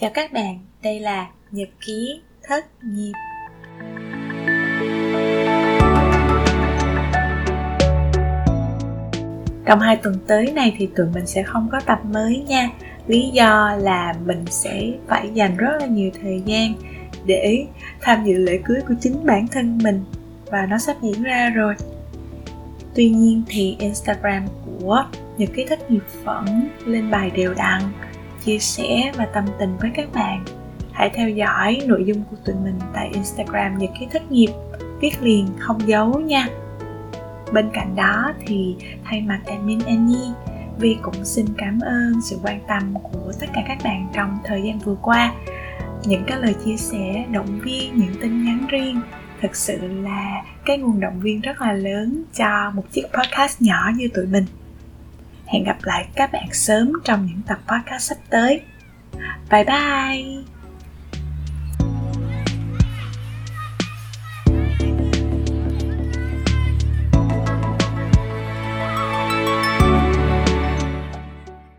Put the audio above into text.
Chào các bạn, đây là Nhật ký thất nghiệp. Trong hai tuần tới này thì tụi mình sẽ không có tập mới nha. Lý do là mình sẽ phải dành rất là nhiều thời gian để tham dự lễ cưới của chính bản thân mình và nó sắp diễn ra rồi. Tuy nhiên thì Instagram của Nhật ký thất nghiệp vẫn lên bài đều đặn chia sẻ và tâm tình với các bạn. Hãy theo dõi nội dung của tụi mình tại instagram nhật ký thất nghiệp, viết liền, không giấu nha. Bên cạnh đó thì thay mặt admin Annie, Vi cũng xin cảm ơn sự quan tâm của tất cả các bạn trong thời gian vừa qua. Những cái lời chia sẻ, động viên, những tin nhắn riêng thực sự là cái nguồn động viên rất là lớn cho một chiếc podcast nhỏ như tụi mình hẹn gặp lại các bạn sớm trong những tập podcast sắp tới. Bye bye!